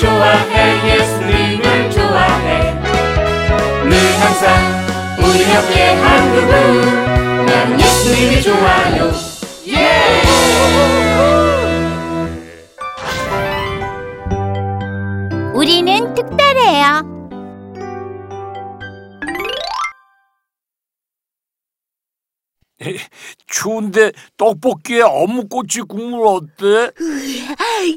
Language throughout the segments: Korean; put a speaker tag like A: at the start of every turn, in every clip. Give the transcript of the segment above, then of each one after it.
A: 좋아해 예수님을 좋아해 늘 항상 우리 옆에 한 그분 난 예수님이 좋아요 예!
B: 우리는 특별해요.
C: 추운데 떡볶이에 어묵꼬치 국물 어때?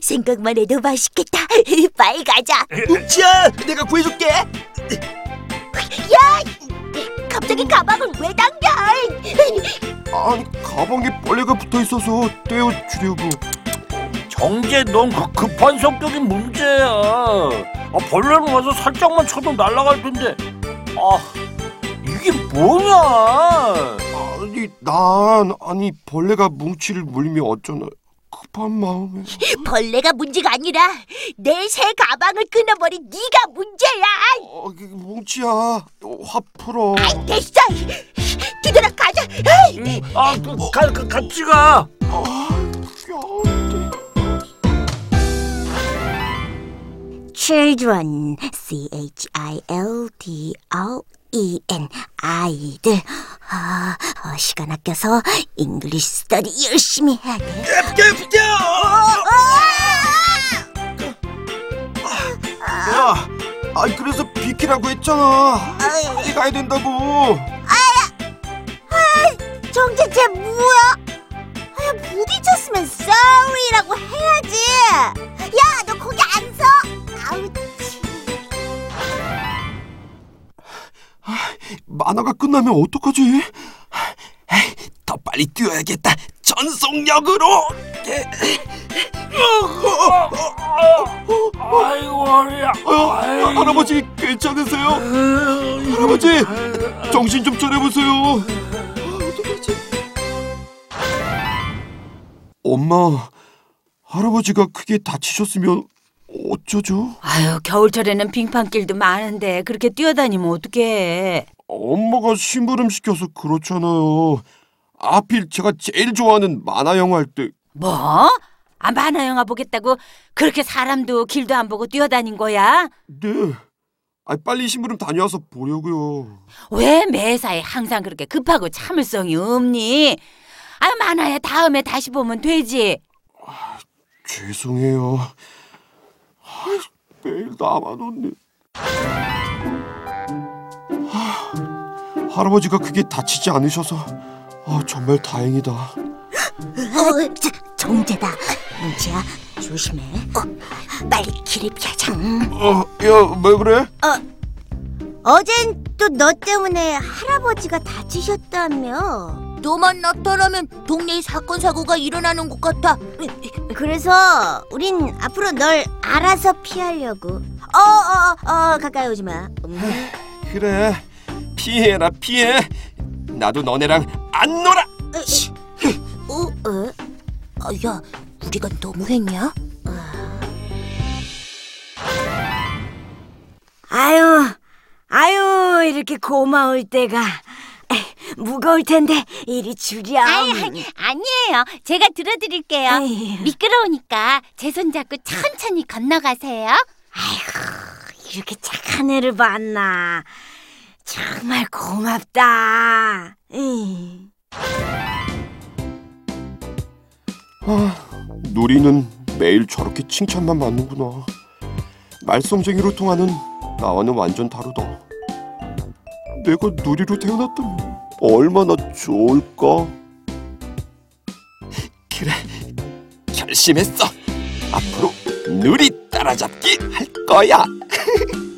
B: 생각만 해도 맛있겠다. 빨리 가자.
D: 뭉치야, 내가 구해줄게.
B: 갑자기 가방을 왜 당겨?
D: 아니 가방에 벌레가 붙어 있어서 떼어주려고.
C: 정재 넌 그 급한 성격이 문제야 아, 벌레는 와서 살짝만 쳐도 날아갈 텐데 아 이게 뭐냐
D: 아니 난 아니 벌레가 뭉치를 물리면 어쩌나 급한 마음에.
B: 벌레가 문제가 아니라 내 새 가방을 끊어버린 네가 문제야.
D: 어, 그, 뭉치야, 화 풀어.
B: 됐어. 뒤돌아 가자.
C: 음, 아 그, 가, 같이 가
B: Children, C H I L D R E N 아이들. 아, 어, 시간 아껴서 English study 열심히 해야 돼.
D: 야, 아니 그래서 비키라고 했잖아. 빨리 가야 된다고.
B: 정체체 뭐야? 아, 부딪혔으면 sorry라고 해야지. 야, 너
D: 만화가 끝나면 어떡하지? 에이, 더 빨리 뛰어야겠다. 전속력으로.
C: 아이고 허리야
D: 어, 할아버지 괜찮으세요? 할아버지 정신 좀 차려보세요. 어떡하지? 엄마, 할아버지가 크게 다치셨으면 어쩌죠?
E: 아유 겨울철에는 빙판길도 많은데 그렇게 뛰어다니면 어떡해
D: 엄마가 심부름 시켜서 그렇잖아요. 하필 제가 제일 좋아하는 만화 영화 할 때
E: 뭐? 아 만화 영화 보겠다고 그렇게 사람도 길도 안 보고 뛰어다닌 거야?
D: 네. 아 빨리 심부름 다녀와서 보려고요.
E: 왜 매사에 항상 그렇게 급하고 참을성이 없니? 아 만화야 다음에 다시 보면 되지
D: 죄송해요. 아, 매일 나만 웃네. 하, 할아버지가 크게 다치지 않으셔서 아, 정말 다행이다.
B: 어, 자, 정제다. 뭉치야, 조심해. 어, 빨리 길을 피하자.
D: 어, 야, 왜 그래?
B: 어젠 또 너 때문에 할아버지가 다치셨다며. 너만 나타나면 동네에 사건 사고가 일어나는 것 같아. 그래서 우린 앞으로 널 알아서 피하려고. 어, 어, 어, 가까이 오지 마. 음.
D: 그래, 피해라 피해. 나도 너네랑 안 놀아.
B: 어, 어? 아, 야, 우리가 너무했냐?
E: 아유 아유 이렇게 고마울 때가 무거울 텐데 이리 주렴
B: 아니에요. 제가 들어드릴게요.
E: 에이.
B: 미끄러우니까 제 손 잡고 천천히 건너가세요.
E: 이렇게 착한 애를 봤나 정말 고맙다.
D: 아, 누리는 매일 저렇게 칭찬만 받는구나. 말썽쟁이로 통하는 나와는 완전 다르다. 내가 누리로 태어났다면 얼마나 좋을까? 그래, 결심했어. 앞으로 누리 따라잡기 할 거야.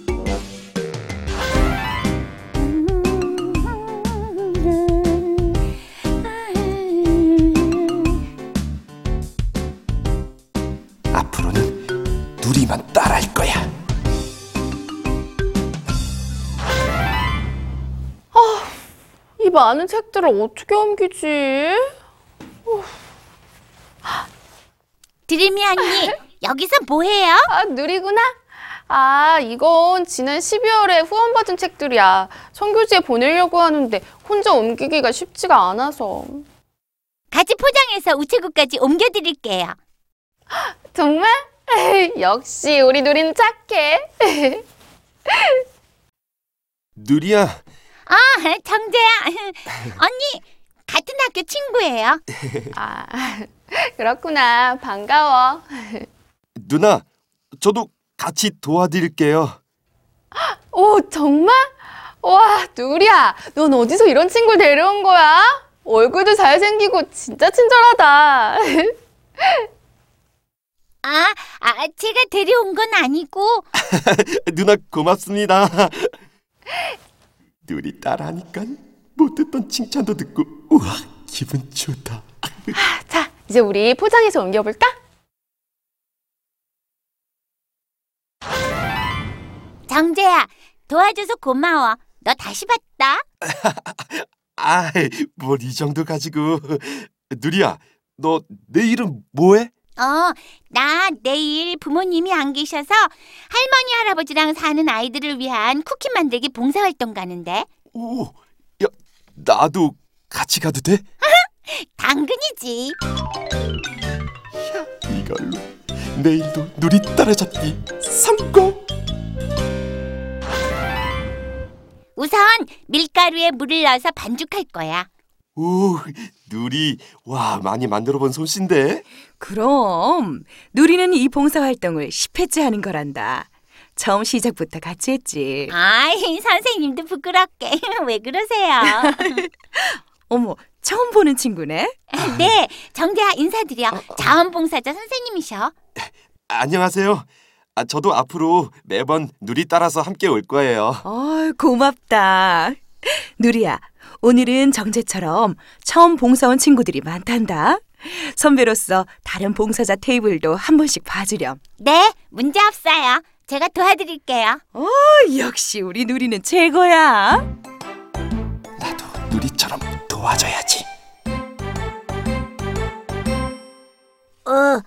F: 많은 책들을 어떻게 옮기지?
B: 드림이 언니, 여기서 뭐해요?
F: 아, 느리구나. 아, 이건 지난 12월에 후원 받은 책들이야. 선교지에 보내려고 하는데 혼자 옮기기가 쉽지가 않아서.
B: 같이 포장해서 우체국까지 옮겨드릴게요.
F: 정말? 역시 우리 누리는 착해.
D: 누리야,
E: 아, 정재야. 언니, 같은 학교 친구예요.
F: 아, 그렇구나. 반가워.
D: 누나, 저도 같이 도와드릴게요.
F: 오, 정말? 와, 누리야, 넌 어디서 이런 친구 데려온 거야? 얼굴도 잘생기고 진짜 친절하다.
E: 아, 아, 제가 데려온 건 아니고.
D: 누나 고맙습니다. 누리 따라하니까 못 듣던 칭찬도 듣고 우와 기분 좋다.
F: 자, 이제 우리 포장해서 옮겨볼까?
E: 정재야, 도와줘서 고마워. 너 다시 봤다.
D: 아, 뭘이 정도 가지고 누리야, 너 내일은 뭐해?
E: 어, 나 내일 부모님이 안 계셔서 할머니, 할아버지랑 사는 아이들을 위한 쿠키 만들기 봉사활동 가는데.
D: 오, 야, 나도 같이 가도 돼?
E: 당근이지.
D: 이걸로 내일도 누리 따라잡기 성공.
E: 우선 밀가루에 물을 넣어서 반죽할 거야.
D: 오, 누리 와 많이 만들어본 솜씨인데.
G: 그럼 누리는 이 봉사활동을 10회째 하는 거란다. 처음 시작부터 같이 했지.
E: 아이, 선생님도 부끄럽게. 왜 그러세요?
G: 어머, 처음 보는 친구네?
E: 네, 정재야 인사드려. 자원봉사자 선생님이셔.
D: 안녕하세요. 아, 저도 앞으로 매번 누리 따라서 함께 올 거예요.
G: 어, 고맙다. 누리야, 오늘은 정재처럼 처음 봉사 온 친구들이 많단다. 선배로서 다른 봉사자 테이블도 한 번씩 봐주렴.
E: 네, 문제 없어요. 제가 도와드릴게요.
G: 어, 역시 우리 누리는 최고야.
D: 나도 누리처럼 도와줘야지.
E: 어,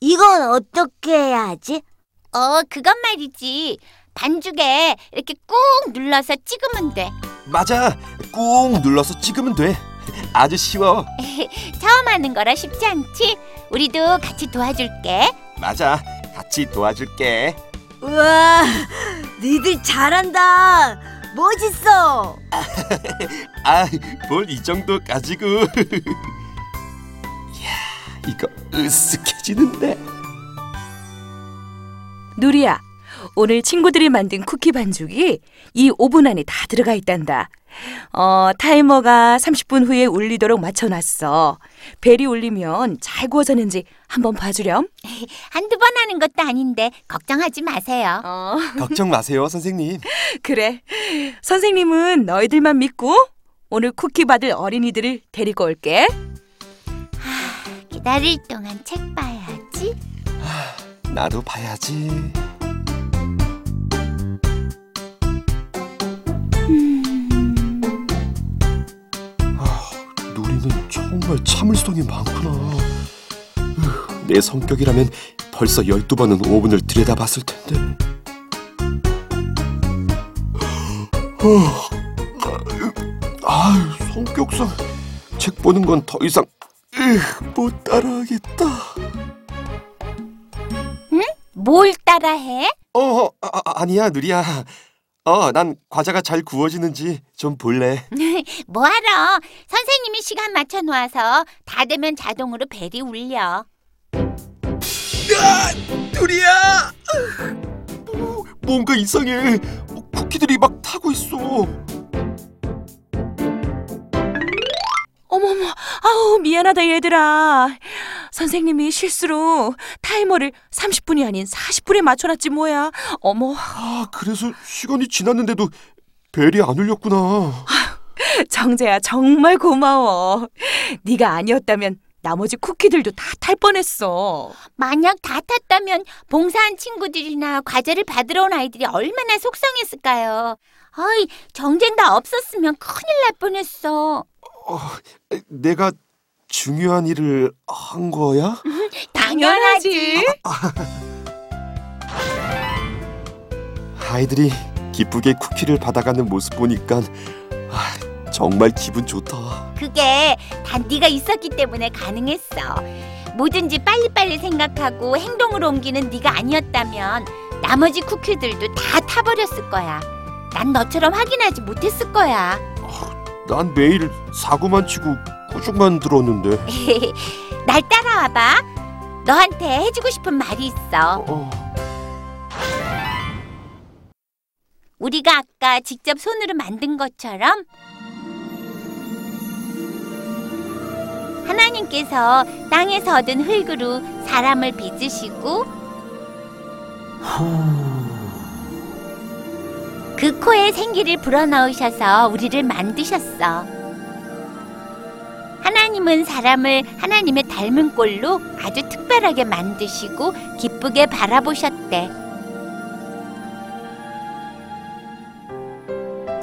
E: 이건 어떻게 해야 하지? 어, 그건 말이지. 반죽에 이렇게 꾹 눌러서 찍으면 돼.
D: 맞아. 꾹 눌러서 찍으면 돼. 아주 쉬워.
E: 처음 하는 거라 쉽지 않지? 우리도 같이 도와줄게.
D: 맞아. 같이 도와줄게.
E: 우와, 니들 잘한다. 멋있어.
D: 아, 뭘 이 정도 가지고. 이야, 이거 으쓱해지는데.
G: 누리야, 오늘 친구들이 만든 쿠키 반죽이 이 오븐 안에 다 들어가 있단다. 어, 타이머가 30분 후에 울리도록 맞춰놨어. 벨이 울리면 잘 구워졌는지 한번 봐주렴.
E: 한두 번 하는 것도 아닌데 걱정하지 마세요.
G: 어,
D: 걱정 마세요, 선생님.
G: 그래. 선생님은 너희들만 믿고 오늘 쿠키 받을 어린이들을 데리고 올게.
E: 기다릴 동안 책 봐야지.
D: 나도 봐야지. 정말 참을성이 많구나. 으, 내 성격이라면 벌써 12번은 오븐을 들여다봤을 텐데. 아, 성격상 책 보는 건 더 이상 으, 못 따라하겠다.
E: 뭘 따라해?
D: 어, 아, 아, 아니야, 누리야. 어, 난 과자가 잘 구워지는지 좀 볼래.
E: 뭐하러? 선생님이 시간 맞춰 놓아서 다 되면 자동으로 벨이 울려.
D: 누리야! 어, 뭔가 이상해. 어, 쿠키들이 막 타고 있어.
G: 어머머, 아우, 미안하다, 얘들아. 선생님이 실수로 타이머를 30분이 아닌 40분에 맞춰놨지, 뭐야. 어머,
D: 아, 그래서 시간이 지났는데도 벨이 안 울렸구나.
G: 정재야, 정말 고마워. 네가 아니었다면 나머지 쿠키들도 다 탈 뻔했어.
E: 만약 다 탔다면 봉사한 친구들이나 과제를 받으러 온 아이들이 얼마나 속상했을까요? 아이, 정젠 다 없었으면 큰일 날 뻔했어.
D: 어, 내가 중요한 일을 한 거야?
G: 당연하지.
D: 아이들이 기쁘게 쿠키를 받아가는 모습 보니까 아, 정말 기분 좋다.
E: 그게 다 네가 있었기 때문에 가능했어. 뭐든지 빨리빨리 생각하고 행동으로 옮기는 네가 아니었다면 나머지 쿠키들도 다 타버렸을 거야. 난 너처럼 확인하지 못했을 거야.
D: 난 매일 사고만 치고 꾸중만 들었는데.
E: 날 따라와봐. 너한테 해주고 싶은 말이 있어.
D: 어,
E: 우리가 아까 직접 손으로 만든 것처럼 하나님께서 땅에서 얻은 흙으로 사람을 빚으시고 그 코에 생기를 불어넣으셔서 우리를 만드셨어. 하나님은 사람을 하나님의 닮은 꼴로 아주 특별하게 만드시고 기쁘게 바라보셨대.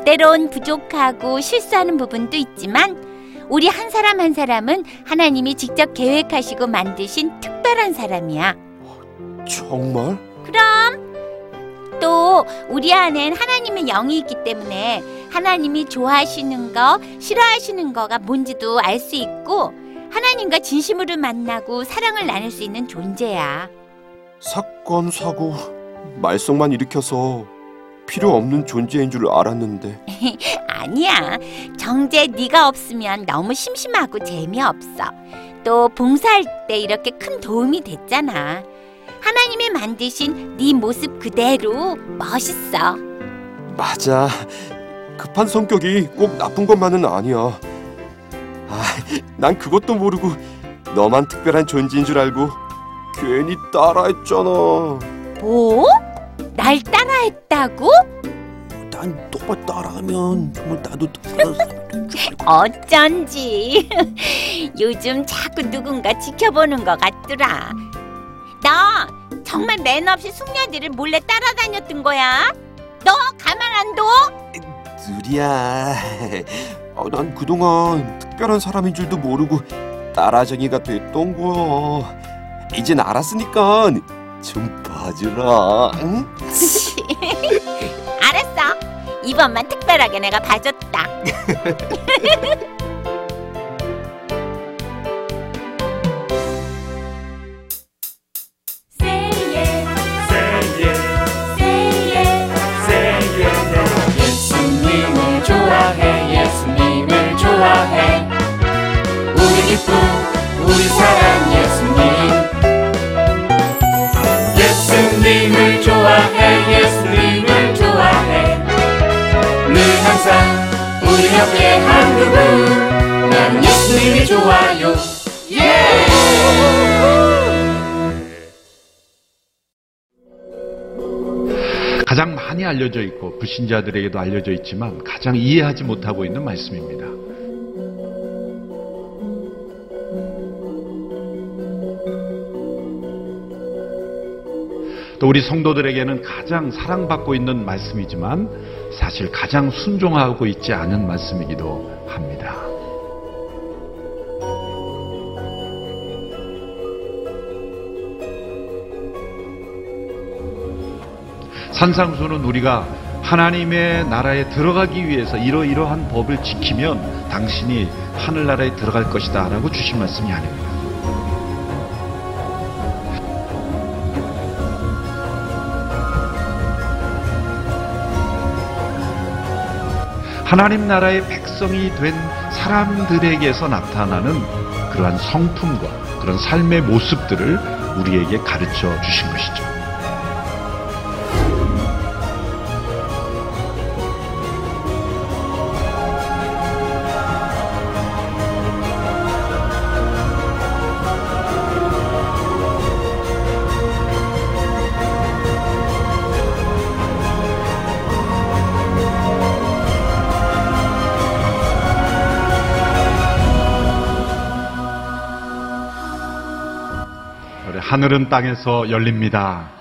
E: 때론 부족하고 실수하는 부분도 있지만 우리 한 사람 한 사람은 하나님이 직접 계획하시고 만드신 특별한 사람이야.
D: 정말?
E: 또 우리 안엔 하나님의 영이 있기 때문에 하나님이 좋아하시는 거, 싫어하시는 거가 뭔지도 알 수 있고 하나님과 진심으로 만나고 사랑을 나눌 수 있는 존재야.
D: 사건 사고 말썽만 일으켜서 필요 없는 존재인 줄 알았는데.
E: 아니야. 정재 네가 없으면 너무 심심하고 재미없어. 또 봉사할 때 이렇게 큰 도움이 됐잖아. 하나님이 만드신 네 모습 그대로 멋있어.
D: 맞아. 급한 성격이 꼭 나쁜 것만은 아니야. 아, 난 그것도 모르고 너만 특별한 존재인 줄 알고 괜히 따라했잖아.
E: 뭐? 날 따라했다고?
H: 난 너만 따라가면 정말 나도 특별한
E: 어쩐지 요즘 자꾸 누군가 지켜보는 것 같더라. 너 정말 매너 없이 숙녀들을 몰래 따라다녔던 거야? 너 가만 안 둬?
D: 누리야. 아, 난 그동안 특별한 사람인 줄도 모르고 따라쟁이가 됐던 거야. 이젠 알았으니까 좀 봐주라. 응?
E: 알았어. 이번만 특별하게 내가 봐줬다.
A: 좋아해. 우리 기쁨 우리 사랑 예수님. 예수님을 좋아해 예수님을 좋아해. 늘 항상 우리 옆에 한 그분. 나는 예수님이 좋아요.
I: 가장 많이 알려져 있고 불신자들에게도 알려져 있지만 가장 이해하지 못하고 있는 말씀입니다. 또 우리 성도들에게는 가장 사랑받고 있는 말씀이지만 사실 가장 순종하고 있지 않은 말씀이기도 합니다. 산상수는 우리가 하나님의 나라에 들어가기 위해서 이러이러한 법을 지키면 당신이 하늘나라에 들어갈 것이다 라고 주신 말씀이 아닙니다. 하나님 나라의 백성이 된 사람들에게서 나타나는 그러한 성품과 그런 삶의 모습들을 우리에게 가르쳐 주신 것이죠. 하늘은 땅에서 열립니다.